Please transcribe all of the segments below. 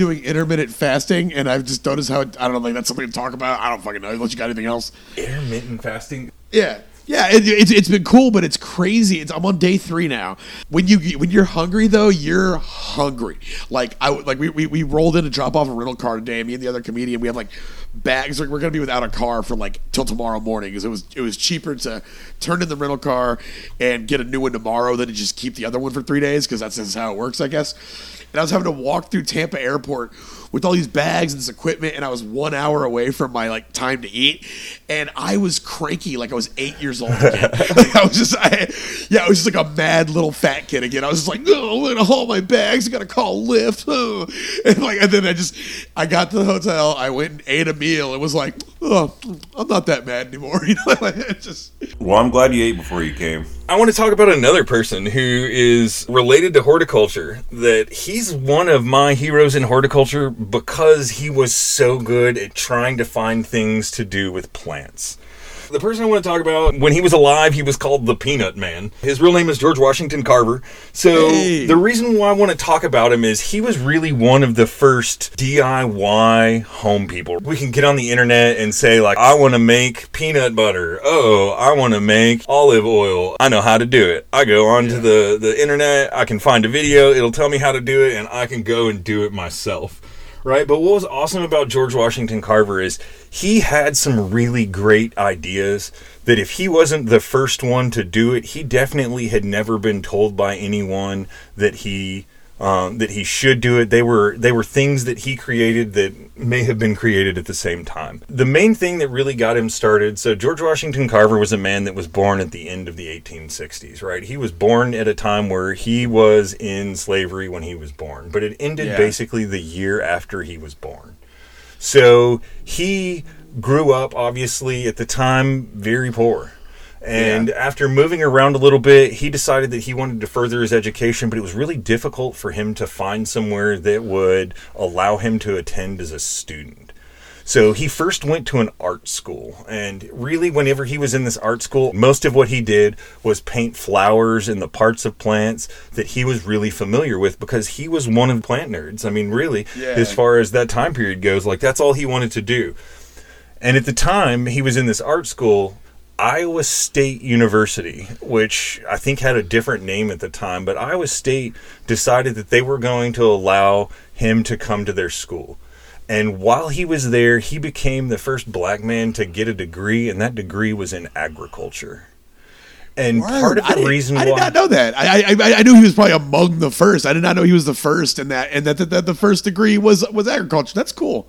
doing intermittent fasting, and I've just noticed how I don't know, like that's something to talk about. I don't fucking know. Unless you got anything else. Intermittent fasting. Yeah. Yeah, it, it's, it's been cool, but it's crazy. It's, I'm on day three now. When you when you're hungry though, you're hungry. Like I like we, we, we rolled in to drop off a rental car today. Me and the other comedian, we have like bags. Like we're gonna be without a car for like till tomorrow morning because it was it was cheaper to turn in the rental car and get a new one tomorrow than to just keep the other one for three days because that's just how it works, I guess. And I was having to walk through Tampa Airport with all these bags and this equipment, and I was one hour away from my like time to eat, and I was cranky like I was eight years old again. like, I was just, I, yeah, I was just like a mad little fat kid again. I was just like, oh, I'm gonna haul my bags. I gotta call Lyft, oh. and like, and then I just, I got to the hotel. I went and ate a meal. It was like, oh, I'm not that mad anymore. You know, it just. Well, I'm glad you ate before you came. I want to talk about another person who is related to horticulture. That he's one of my heroes in horticulture because he was so good at trying to find things to do with plants. The person I want to talk about, when he was alive, he was called the Peanut Man. His real name is George Washington Carver. So, Hey. the reason why I want to talk about him is he was really one of the first DIY home people. We can get on the internet and say, like, I want to make peanut butter. Oh, I want to make olive oil. I know how to do it. I go onto the, the internet, I can find a video, it'll tell me how to do it, and I can go and do it myself right? But what was awesome about George Washington Carver is he had some really great ideas that if he wasn't the first one to do it, he definitely had never been told by anyone that he um, that he should do it. They were they were things that he created that may have been created at the same time. The main thing that really got him started. So George Washington Carver was a man that was born at the end of the 1860s. Right, he was born at a time where he was in slavery when he was born, but it ended Yeah. basically the year after he was born. So he grew up, obviously, at the time, very poor. And after moving around a little bit, he decided that he wanted to further his education, but it was really difficult for him to find somewhere that would allow him to attend as a student. So he first went to an art school, and really, whenever he was in this art school, most of what he did was paint flowers and the parts of plants that he was really familiar with because he was one of the plant nerds. I mean, really, Yeah. as far as that time period goes, like that's all he wanted to do. And at the time he was in this art school, Iowa State University, which I think had a different name at the time, but Iowa State decided that they were going to allow him to come to their school. And while he was there, he became the first black man to get a degree, and that degree was in agriculture. And part of I the didn't- reason I did why not know that. I, I I- I knew he was probably among the first. I did not know he was the first, and that and that, that, that the first degree was was agriculture. That's cool.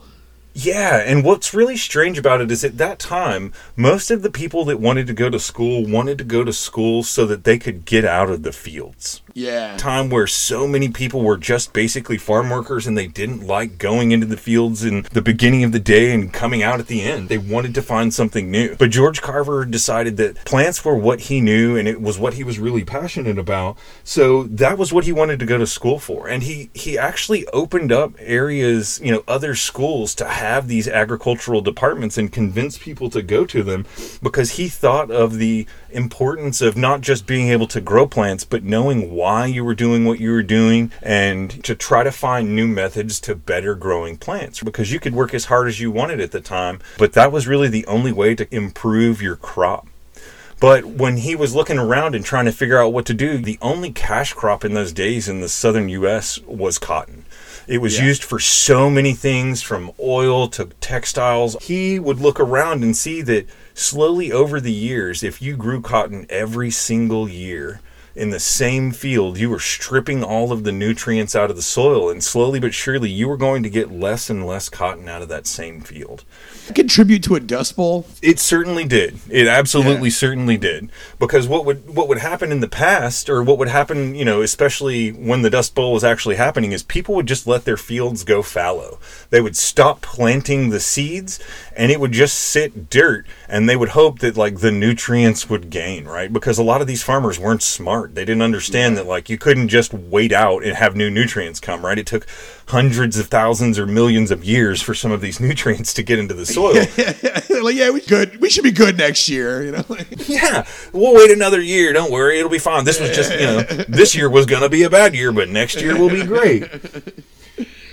Yeah, and what's really strange about it is at that time, most of the people that wanted to go to school wanted to go to school so that they could get out of the fields. Yeah. Time where so many people were just basically farm workers and they didn't like going into the fields in the beginning of the day and coming out at the end. They wanted to find something new. But George Carver decided that plants were what he knew and it was what he was really passionate about. So that was what he wanted to go to school for. And he he actually opened up areas, you know, other schools to have these agricultural departments and convince people to go to them because he thought of the importance of not just being able to grow plants but knowing why you were doing what you were doing and to try to find new methods to better growing plants because you could work as hard as you wanted at the time but that was really the only way to improve your crop but when he was looking around and trying to figure out what to do, the only cash crop in those days in the southern U.S. was cotton. It was Yeah. used for so many things from oil to textiles. He would look around and see that slowly over the years, if you grew cotton every single year, in the same field, you were stripping all of the nutrients out of the soil, and slowly but surely, you were going to get less and less cotton out of that same field. Contribute to a dust bowl. It certainly did. It absolutely certainly did. Because what would what would happen in the past, or what would happen, you know, especially when the Dust Bowl was actually happening, is people would just let their fields go fallow. They would stop planting the seeds, and it would just sit dirt, and they would hope that like the nutrients would gain, right? Because a lot of these farmers weren't smart. smart. They didn't understand that like you couldn't just wait out and have new nutrients come, right? It took hundreds of thousands or millions of years for some of these nutrients to get into the soil. like, yeah, we good. We should be good next year. You know. yeah, we'll wait another year. Don't worry, it'll be fine. This was just you know, this year was gonna be a bad year, but next year will be great.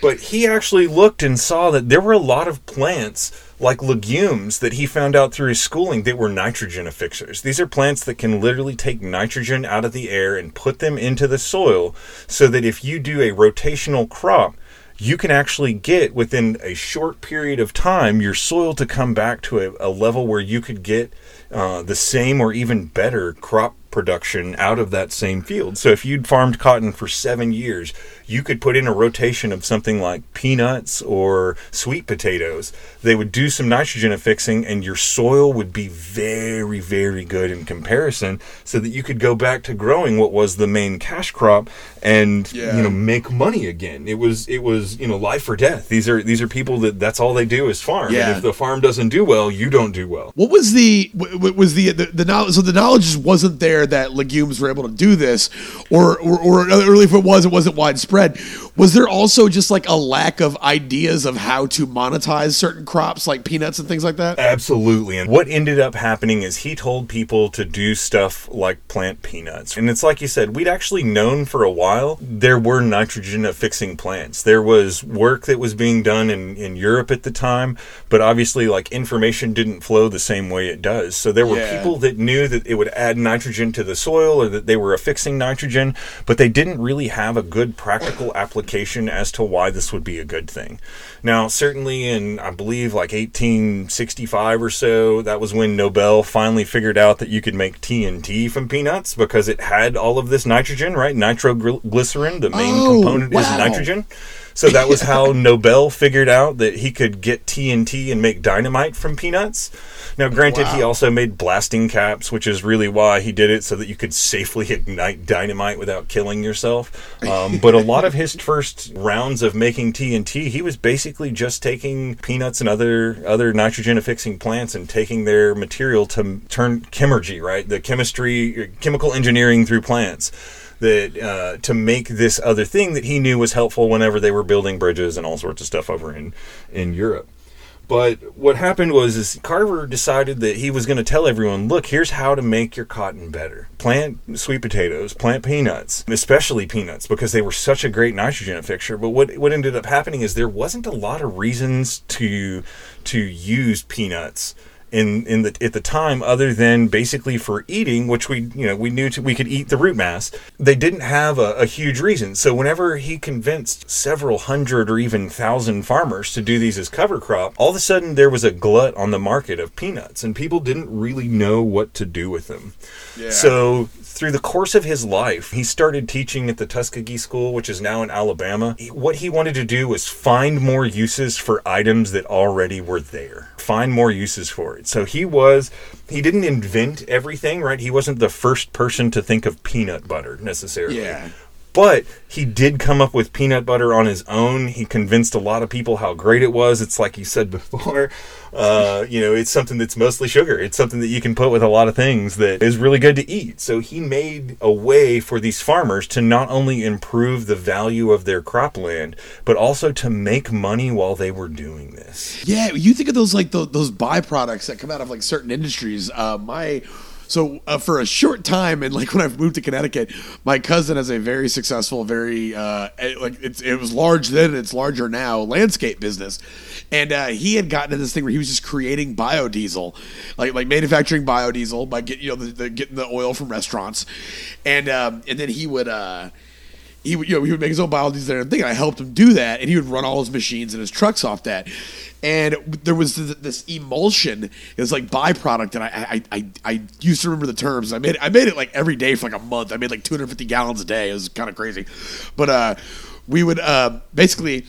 But he actually looked and saw that there were a lot of plants like legumes that he found out through his schooling that were nitrogen affixers. These are plants that can literally take nitrogen out of the air and put them into the soil so that if you do a rotational crop, you can actually get within a short period of time your soil to come back to a, a level where you could get uh, the same or even better crop production out of that same field. So if you'd farmed cotton for seven years, you could put in a rotation of something like peanuts or sweet potatoes. They would do some nitrogen affixing, and your soil would be very, very good in comparison, so that you could go back to growing what was the main cash crop and Yeah. you know make money again. It was it was you know life or death. These are these are people that that's all they do is farm. Yeah. And if the farm doesn't do well, you don't do well. What was the w- w- was the, the the knowledge? So the knowledge just wasn't there that legumes were able to do this, or or, or, or if it was, it wasn't widespread. Was there also just like a lack of ideas of how to monetize certain crops like peanuts and things like that? Absolutely. And what ended up happening is he told people to do stuff like plant peanuts. And it's like you said, we'd actually known for a while there were nitrogen affixing plants. There was work that was being done in, in Europe at the time, but obviously, like, information didn't flow the same way it does. So there were Yeah. people that knew that it would add nitrogen to the soil or that they were affixing nitrogen, but they didn't really have a good practical application as to why this would be a good thing. Now, certainly in, I believe, like 1865 or so, that was when Nobel finally figured out that you could make TNT from peanuts because it had all of this nitrogen, right? Nitroglycerin, the main Oh, component wow. is nitrogen. So that was how Nobel figured out that he could get TNT and make dynamite from peanuts. Now, granted, he also made blasting caps, which is really why he did it, so that you could safely ignite dynamite without killing yourself. Um, but a lot of his first rounds of making TNT, he was basically just taking peanuts and other other nitrogen affixing plants and taking their material to turn chemurgy, right? The chemistry, chemical engineering through plants that uh, to make this other thing that he knew was helpful whenever they were building bridges and all sorts of stuff over in in Europe. But what happened was is Carver decided that he was going to tell everyone, look, here's how to make your cotton better. Plant sweet potatoes, plant peanuts, especially peanuts because they were such a great nitrogen fixture. But what what ended up happening is there wasn't a lot of reasons to to use peanuts in in the at the time other than basically for eating which we you know we knew to, we could eat the root mass they didn't have a, a huge reason so whenever he convinced several hundred or even thousand farmers to do these as cover crop all of a sudden there was a glut on the market of peanuts and people didn't really know what to do with them Yeah. so through the course of his life, he started teaching at the Tuskegee School, which is now in Alabama. What he wanted to do was find more uses for items that already were there. Find more uses for it. So he was, he didn't invent everything, right? He wasn't the first person to think of peanut butter necessarily. Yeah. But he did come up with peanut butter on his own. He convinced a lot of people how great it was. It's like you said before, uh, you know, it's something that's mostly sugar. It's something that you can put with a lot of things that is really good to eat. So he made a way for these farmers to not only improve the value of their cropland, but also to make money while they were doing this. Yeah, you think of those like those, those byproducts that come out of like certain industries. Uh, my so uh, for a short time, and like when I moved to Connecticut, my cousin has a very successful, very uh, eh, like it was large then, it's larger now, landscape business, and uh, he had gotten to this thing where he was just creating biodiesel, like like manufacturing biodiesel by get you know the, the getting the oil from restaurants, and um, and then he would. Uh, he would, you know, he would make his own biodiesel there and thing. And I helped him do that, and he would run all his machines and his trucks off that. And there was th- this emulsion, it was like byproduct, and I, I, I, I used to remember the terms. I made, I made it like every day for like a month. I made like 250 gallons a day. It was kind of crazy, but uh, we would uh, basically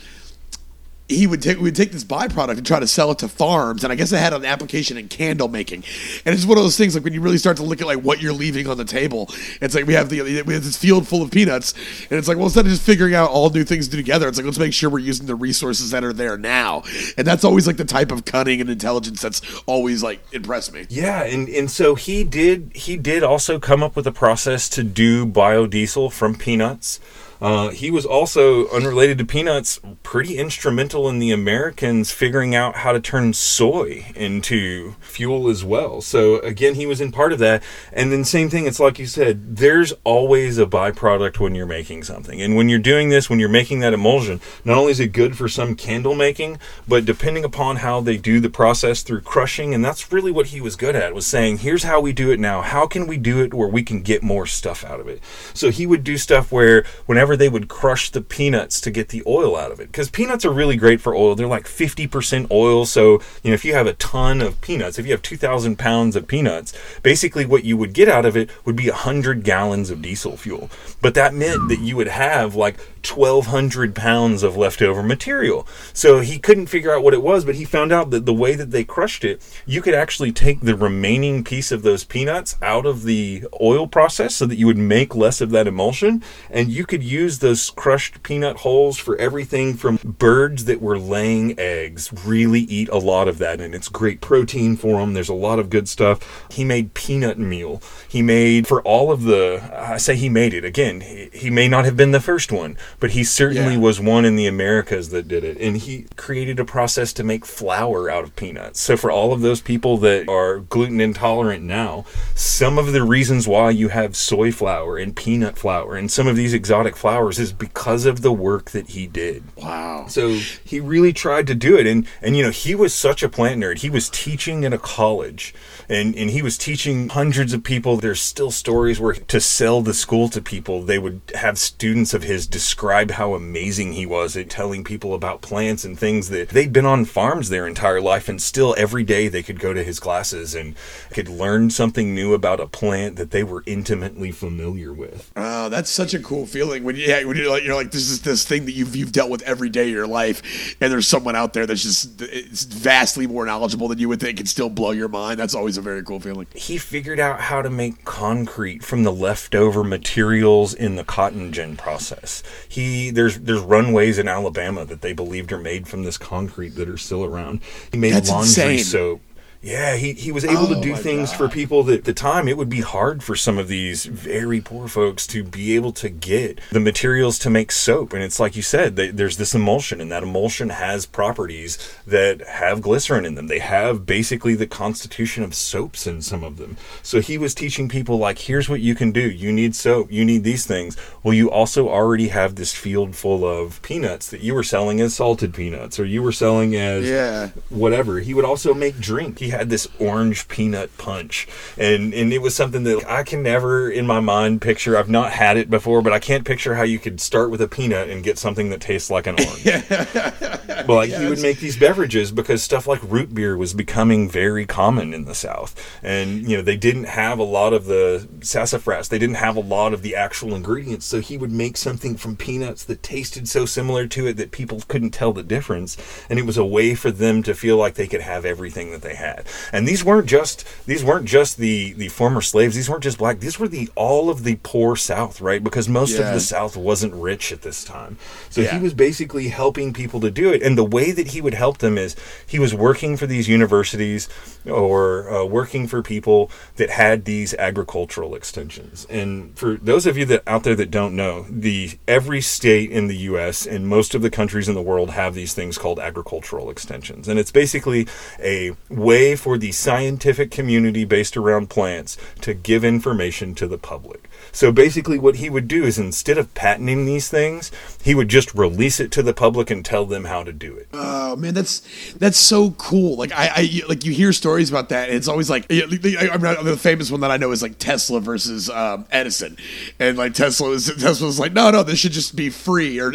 he would take we would take this byproduct and try to sell it to farms. And i guess it had an application in candle making. And it's one of those things like when you really start to look at like what you're leaving on the table it's like we have the we have this field full of peanuts. And it's like well instead of just figuring out all new things to do together it's like let's make sure we're using the resources that are there now. And that's always like the type of cunning and intelligence that's always like impressed me. Yeah, and, and so he did he did also come up with a process to do biodiesel from peanuts. Uh, he was also unrelated to peanuts, pretty instrumental in the Americans figuring out how to turn soy into fuel as well. So again, he was in part of that. And then same thing, it's like you said, there's always a byproduct when you're making something. And when you're doing this, when you're making that emulsion, not only is it good for some candle making, but depending upon how they do the process through crushing, and that's really what he was good at, was saying, here's how we do it now. How can we do it where we can get more stuff out of it? So he would do stuff where whenever they would crush the peanuts to get the oil out of it, because peanuts are really great for oil. They're like 50% oil. So, you know, if you have a ton of peanuts, if you have 2,000 pounds of peanuts, basically what you would get out of it would be 100 gallons of diesel fuel. But that meant that you would have like 1,200 pounds of leftover material. So he couldn't figure out what it was, but he found out that the way that they crushed it, you could actually take the remaining piece of those peanuts out of the oil process so that you would make less of that emulsion. And you could use those crushed peanut hulls for everything from birds that were laying eggs, really eat a lot of that. And it's great protein for them. There's a lot of good stuff. He made peanut meal. He made for all of the, I say he made it again, he, he may not have been the first one, but he certainly Yeah. was one in the Americas that did it. And he created a process to make flour out of peanuts. So for all of those people that are gluten intolerant now, some of the reasons why you have soy flour and peanut flour and some of these exotic flours is because of the work that he did. wow So he really tried to do it, and and you know he was such a plant nerd. He was teaching in a college, and and he was teaching hundreds of people. There's still stories where to sell the school to people, they would have students of his describe how amazing he was at telling people about plants and things that they'd been on farms their entire life, and still every day they could go to his classes and could learn something new about a plant that they were intimately familiar with. Oh, that's such a cool feeling when you yeah, when you're like you're like this is this thing that you've you've dealt with every day of your life, and there's someone out there that's just it's vastly more knowledgeable than you would think and still blow your mind. That's always a very cool feeling. he figured out how to make concrete from the leftover materials in the cotton gin process. He there's there's runways in Alabama that they believed are made from this concrete that are still around. He made That's laundry insane. soap. Yeah, he, he was able to Oh do my things for people that at the time it would be hard for some of these very poor folks to be able to get the materials to make soap. And it's like you said, they, there's this emulsion, and that emulsion has properties that have glycerin in them. They have basically the constitution of soaps in some of them. So he was teaching people, like, here's what you can do. You need soap, you need these things. Well, you also already have this field full of peanuts that you were selling as salted peanuts, or you were selling as Yeah. whatever. He would also make drink. He had this orange peanut punch, and and it was something that I can never in my mind picture. I've not had it before, but I can't picture how you could start with a peanut and get something that tastes like an orange. but like he would make these beverages because stuff like root beer was becoming very common in the South, and you know they didn't have a lot of the sassafras. They didn't have a lot of the actual ingredients, so he would make something from peanuts that tasted so similar to it that people couldn't tell the difference, and it was a way for them to feel like they could have everything that they had. And these weren't just these weren't just the the former slaves. These weren't just black. These were the all of the poor South, right? Because most Yeah. of the South wasn't rich at this time, so Yeah. he was basically helping people to do it. And the way that he would help them is he was working for these universities or uh, working for people that had these agricultural extensions. And for those of you that out there that don't know, the every state in the U.S. and most of the countries in the world have these things called agricultural extensions, and it's basically a way for the scientific community based around plants to give information to the public. So basically, what he would do is instead of patenting these things, he would just release it to the public and tell them how to do it. Oh man, that's that's so cool. Like I, I like you hear stories about that, and it's always like I mean, the famous one that I know is like Tesla versus um, Edison, and like Tesla was Tesla was like, no, no, this should just be free. Or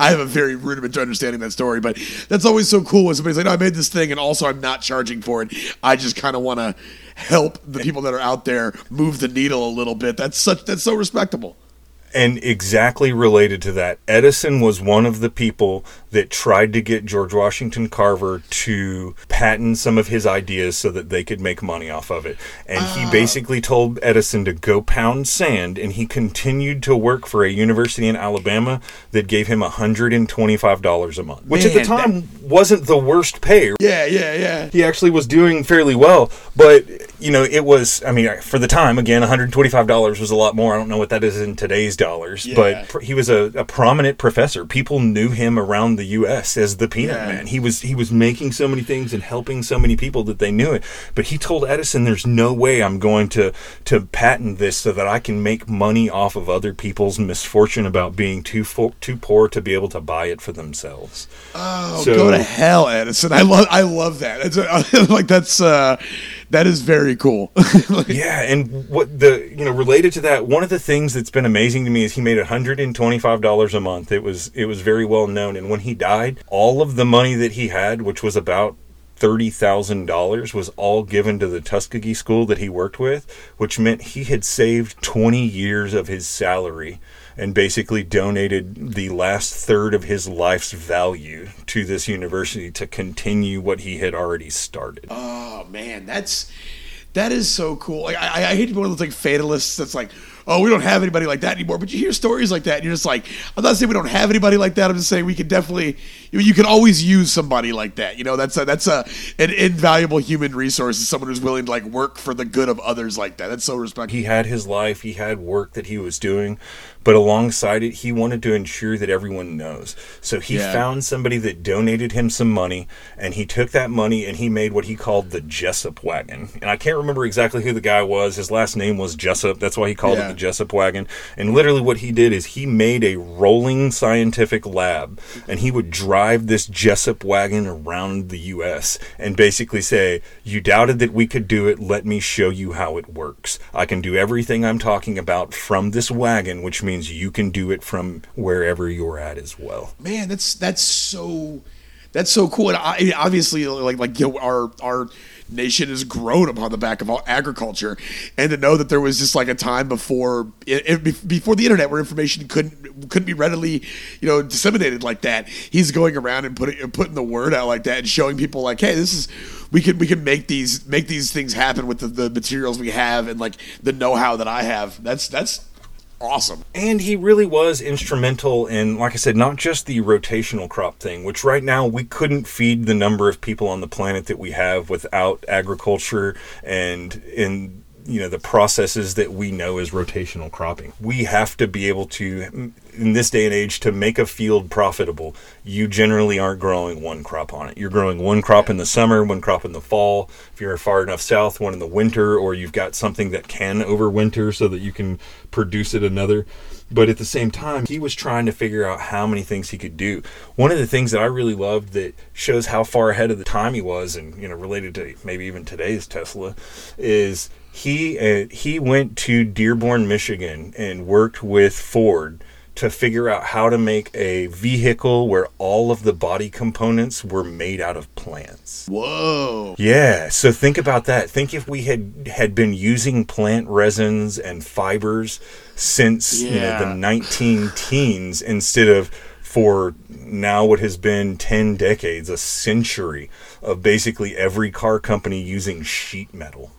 I have a very rudimentary understanding that story, but that's always so cool when somebody's like, no, I made this thing, and also I'm not charging for it. I just kind of want to help the people that are out there move the needle a little bit. That's such that's so respectable. And exactly related to that, Edison was one of the people that tried to get George Washington Carver to patent some of his ideas so that they could make money off of it. And he oh. basically told Edison to go pound sand, and he continued to work for a university in Alabama that gave him $125 a month, which at the Man, time wasn't the worst pay. Yeah, yeah, yeah. He actually was doing fairly well, but you know, it was. I mean, for the time, again, one hundred twenty-five dollars was a lot more. I don't know what that is in today's dollars, Yeah. but pr- he was a, a prominent professor. People knew him around the U.S. as the Peanut Yeah. Man. He was he was making so many things and helping so many people that they knew it. But he told Edison, "There's no way I'm going to to patent this so that I can make money off of other people's misfortune about being too fo- too poor to be able to buy it for themselves." Oh, So- go to hell, Edison. I love, I love that. It's a, like that's uh, that is very cool. Like, Yeah, and what the you know related to that, one of the things that's been amazing to me is he made hundred and twenty five dollars a month. It was it was very well known, and when he died, all of the money that he had, which was about thirty thousand dollars, was all given to the Tuskegee school that he worked with, which meant he had saved twenty years of his salary and basically donated the last third of his life's value to this university to continue what he had already started. oh man, that's that is so cool. Like I, I- hate to be one of those like fatalists that's like, oh, we don't have anybody like that anymore. But you hear stories like that, and you're just like, I'm not saying we don't have anybody like that. I'm just saying we can definitely, you, you can always use somebody like that. You know, that's a, that's a an invaluable human resource. Is someone who's willing to like work for the good of others like that. That's so respectful. he had his life, he had work that he was doing, but alongside it, he wanted to ensure that everyone knows. So he Yeah. found somebody that donated him some money, and he took that money and he made what he called the Jesup wagon. And I can't remember exactly who the guy was. His last name was Jesup. That's why he called Yeah. it the Jesup wagon. And literally, what he did is he made a rolling scientific lab, and he would drive this Jesup wagon around the U.S. and basically say, "You doubted that we could do it. Let me show you how it works. I can do everything I'm talking about from this wagon, which means you can do it from wherever you're at as well." man that's that's so that's so cool. And I, obviously like like you know, our our nation has grown upon the back of all agriculture. And to know that there was just like a time before it, before the internet where information couldn't couldn't be readily you know disseminated like that he's going around and putting putting the word out like that and showing people like hey this is we can we can make these make these things happen with the, the materials we have and like the know-how that I have. That's that's awesome. And he really was instrumental in, like I said, not just the rotational crop thing, which right now we couldn't feed the number of people on the planet that we have without agriculture and in you know the processes that we know as rotational cropping. We have to be able to in this day and age to make a field profitable. You generally aren't growing one crop on it. You're growing one crop in the summer, one crop in the fall. If you're far enough south, one in the winter or you've got something that can overwinter so that you can produce it another. But at the same time, he was trying to figure out how many things he could do. One of the things that I really loved that shows how far ahead of the time he was, and you know, related to maybe even today's Tesla, is he uh, he went to Dearborn, Michigan, and worked with Ford to figure out how to make a vehicle where all of the body components were made out of plants. whoa Yeah, so think about that. Think if we had had been using plant resins and fibers since you know the 19 teens instead of for now what has been 10 decades, a century of basically every car company using sheet metal.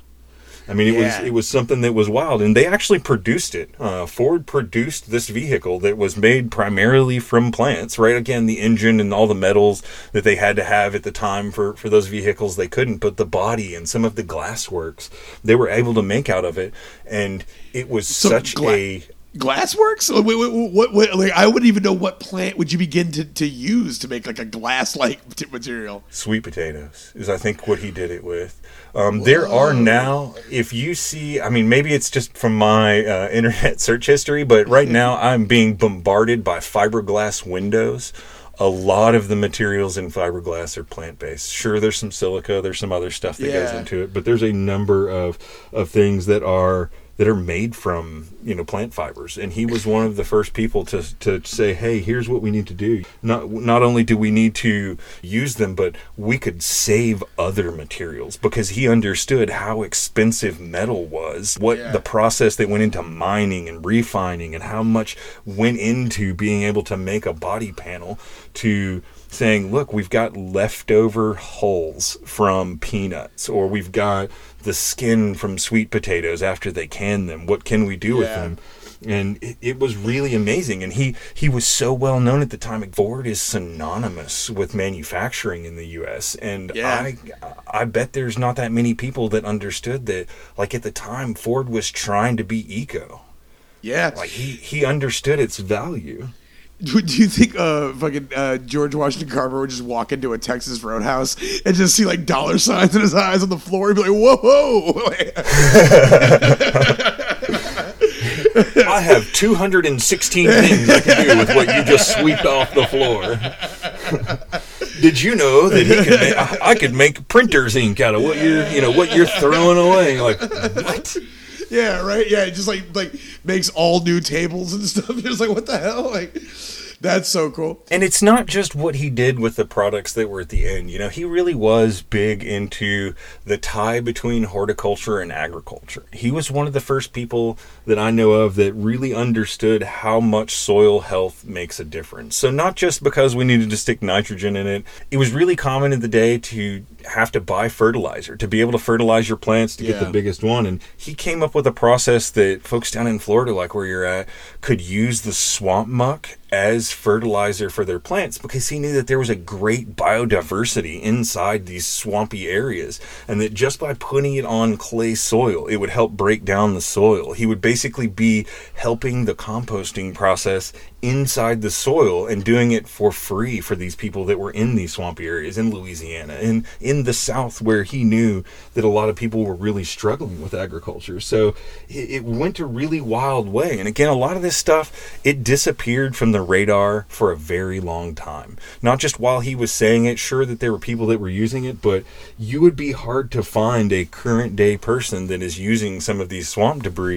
I mean, it Yeah. was it was something that was wild, and they actually produced it. Uh, Ford produced this vehicle that was made primarily from plants. Right, again, the engine and all the metals that they had to have at the time for for those vehicles they couldn't, but the body and some of the glass works they were able to make out of it, and it was such gla- a Glassworks? What, what, like, I wouldn't even know what plant would you begin to, to use to make like a glass-like t- material. sweet potatoes is i think what he did it with. Um, there are now if you see i mean maybe it's just from my uh, internet search history but right now i'm being bombarded by fiberglass windows. A lot of the materials in fiberglass are plant-based. Sure there's some silica there's some other stuff that goes into it but there's a number of of things that are that are made from you know plant fibers and he was one of the first people to to say hey here's what we need to do not not only do we need to use them but we could save other materials because he understood how expensive metal was what Yeah. the process that went into mining and refining and how much went into being able to make a body panel to saying, look, we've got leftover hulls from peanuts, or we've got the skin from sweet potatoes after they can them. What can we do with them? And it, it was really amazing. And he, he was so well known at the time. Ford is synonymous with manufacturing in the U.S. And Yeah. I, I bet there's not that many people that understood that. Like at the time, Ford was trying to be eco. Yeah. Like he, he understood its value. Do, do you think uh, fucking uh, George Washington Carver would just walk into a Texas roadhouse and just see like dollar signs in his eyes on the floor and be like, whoa, whoa. I have 216 things I can do with what you just swept off the floor. Did you know that he could make, I, I could make printer's ink out of what you're, you know, what you're throwing away? Like, what? Yeah, right? Yeah, it just like like makes all new tables and stuff. You're just like, what the hell? Like, that's so cool. And it's not just what he did with the products that were at the end. You know, he really was big into the tie between horticulture and agriculture. He was one of the first people that I know of that really understood how much soil health makes a difference. So, not just because we needed to stick nitrogen in it, it was really common in the day to have to buy fertilizer to be able to fertilize your plants to get the biggest one. And he came up with a process that folks down in Florida, like where you're at, could use the swamp muck as fertilizer for their plants because he knew that there was a great biodiversity inside these swampy areas and that just by putting it on clay soil it would help break down the soil. He would basically be helping the composting process inside the soil and doing it for free for these people that were in these swampy areas in Louisiana and in the South where he knew that a lot of people were really struggling with agriculture. So it, went a really wild way. And again, a lot of this stuff, it disappeared from the radar for a very long time. Not just while he was saying it, sure that there were people that were using it, but you would be hard to find a current day person that is using some of these swamp debris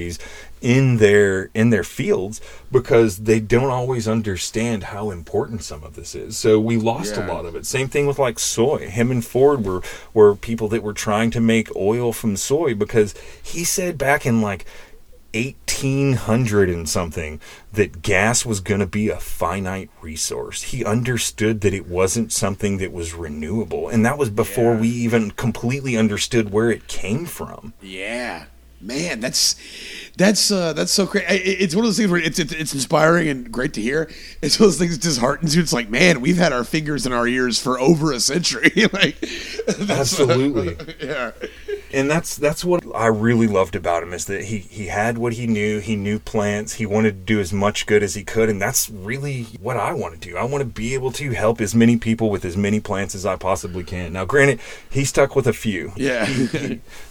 in their in their fields because they don't always understand how important some of this is. So we lost Yeah. a lot of it. Same thing with like soy. Him and Ford were were people that were trying to make oil from soy because he said back in like 1800 and something that gas was going to be a finite resource. He understood that it wasn't something that was renewable and that was before Yeah. we even completely understood where it came from. Yeah, man, that's that's uh, that's so great. It's one of those things where it's, it's it's inspiring and great to hear. It's one of those things that disheartens you. It's like, man, we've had our fingers in our ears for over a century. like, that's- Absolutely. yeah, and that's that's what I really loved about him is that he he had what he knew. He knew plants. He wanted to do as much good as he could, and that's really what I want to do. I want to be able to help as many people with as many plants as I possibly can. Now, granted, he stuck with a few. yeah,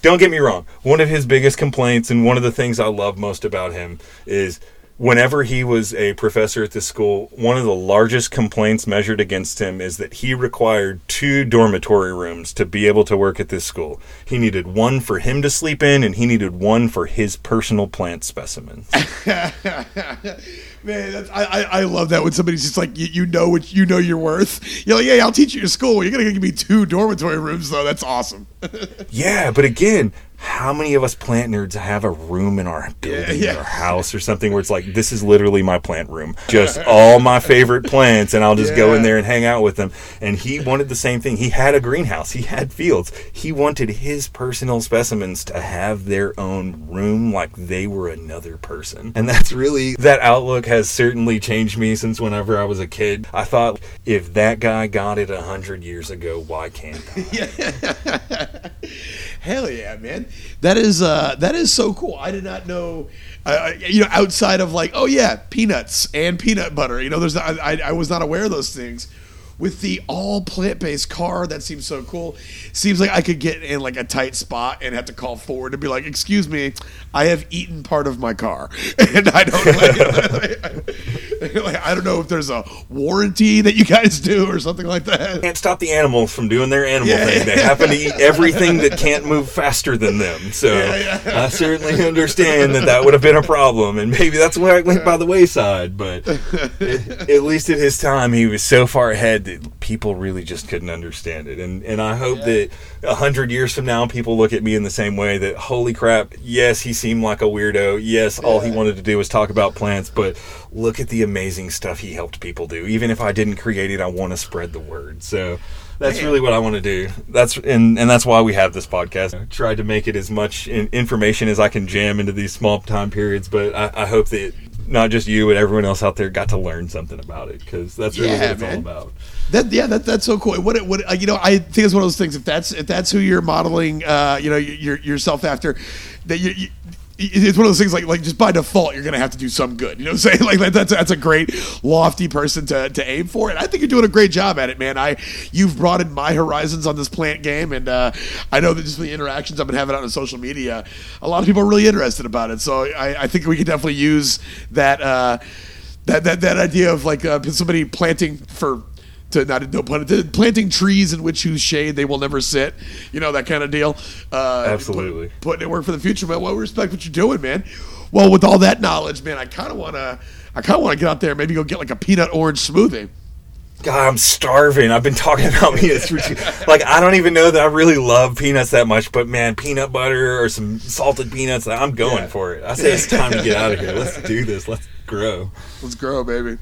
Don't get me wrong. One of his biggest complaints, and one of the things I love most about him, is whenever he was a professor at this school, one of the largest complaints measured against him is that he required two dormitory rooms to be able to work at this school. He needed one for him to sleep in, and he needed one for his personal plant specimens. man. That's, I, I I love that when somebody's just like, you, you know what you know your worth. You're like, yeah, I'll teach you at school. You're gonna give me two dormitory rooms though. That's awesome. Yeah, but again, how many of us plant nerds have a room in our building Yeah, yeah. or house or something where it's like, this is literally my plant room, just all my favorite plants, and I'll just go in there and hang out with them. And he wanted the same thing. He had a greenhouse, he had fields. He wanted his personal specimens to have their own room like they were another person. And that's really, that outlook has certainly changed me since whenever I was a kid. I thought, if that guy got it a hundred years ago, why can't I? Hell yeah, man! That is uh, that is so cool. I did not know, uh, you know, outside of like, oh yeah, peanuts and peanut butter. You know, there's not, I, I was not aware of those things. With the all plant based car. That seems so cool. Seems like I could get in like a tight spot and have to call Ford to be like, "Excuse me, I have eaten part of my car, and I don't like, like, I don't know if there's a warranty that you guys do or something like that." Can't stop the animals from doing their animal Yeah, thing. They happen to eat everything that can't move faster than them. So I certainly understand that that would have been a problem, and maybe that's where it went by the wayside. But at least at his time, he was so far ahead that people really just couldn't understand it. And and I hope that a hundred years from now, people look at me in the same way. That holy crap, yes, he seemed like a weirdo. Yes, all he wanted to do was talk about plants, but look at the amazing stuff he helped people do. Even if I didn't create it, I want to spread the word. So. That's really what I want to do. That's and and that's why we have this podcast. I tried to make it as much in, information as I can jam into these small time periods, but I, I hope that not just you but everyone else out there got to learn something about it because that's really Yeah, what it's man. all about. That yeah, that that's so cool. What what uh, you know, I think it's one of those things. If that's if that's who you're modeling, uh, you know, your, yourself after, that you. you it's one of those things like like just by default you're gonna have to do some good. You know what I'm saying? Like that, that's that's a great lofty person to, to aim for, and I think you're doing a great job at it, man. I you've broadened my horizons on this plant game, and uh, I know that just the interactions I've been having out on social media, a lot of people are really interested about it. So I, I think we could definitely use that uh, that that that idea of like uh, somebody planting for to not no pun intended, planting trees in which whose shade they will never sit, you know that kind of deal. Uh, Absolutely. put, putting it work for the future, man. Well, we respect what you're doing, man. Well, with all that knowledge, man, I kind of want to, I kind of want to get out there, and maybe go get like a peanut orange smoothie. God, I'm starving. I've been talking about peanuts for two, like I don't even know that I really love peanuts that much, but man, peanut butter or some salted peanuts, I'm going Yeah. for it. I say it's time to get out of here. Let's do this. Let's grow. Let's grow, baby.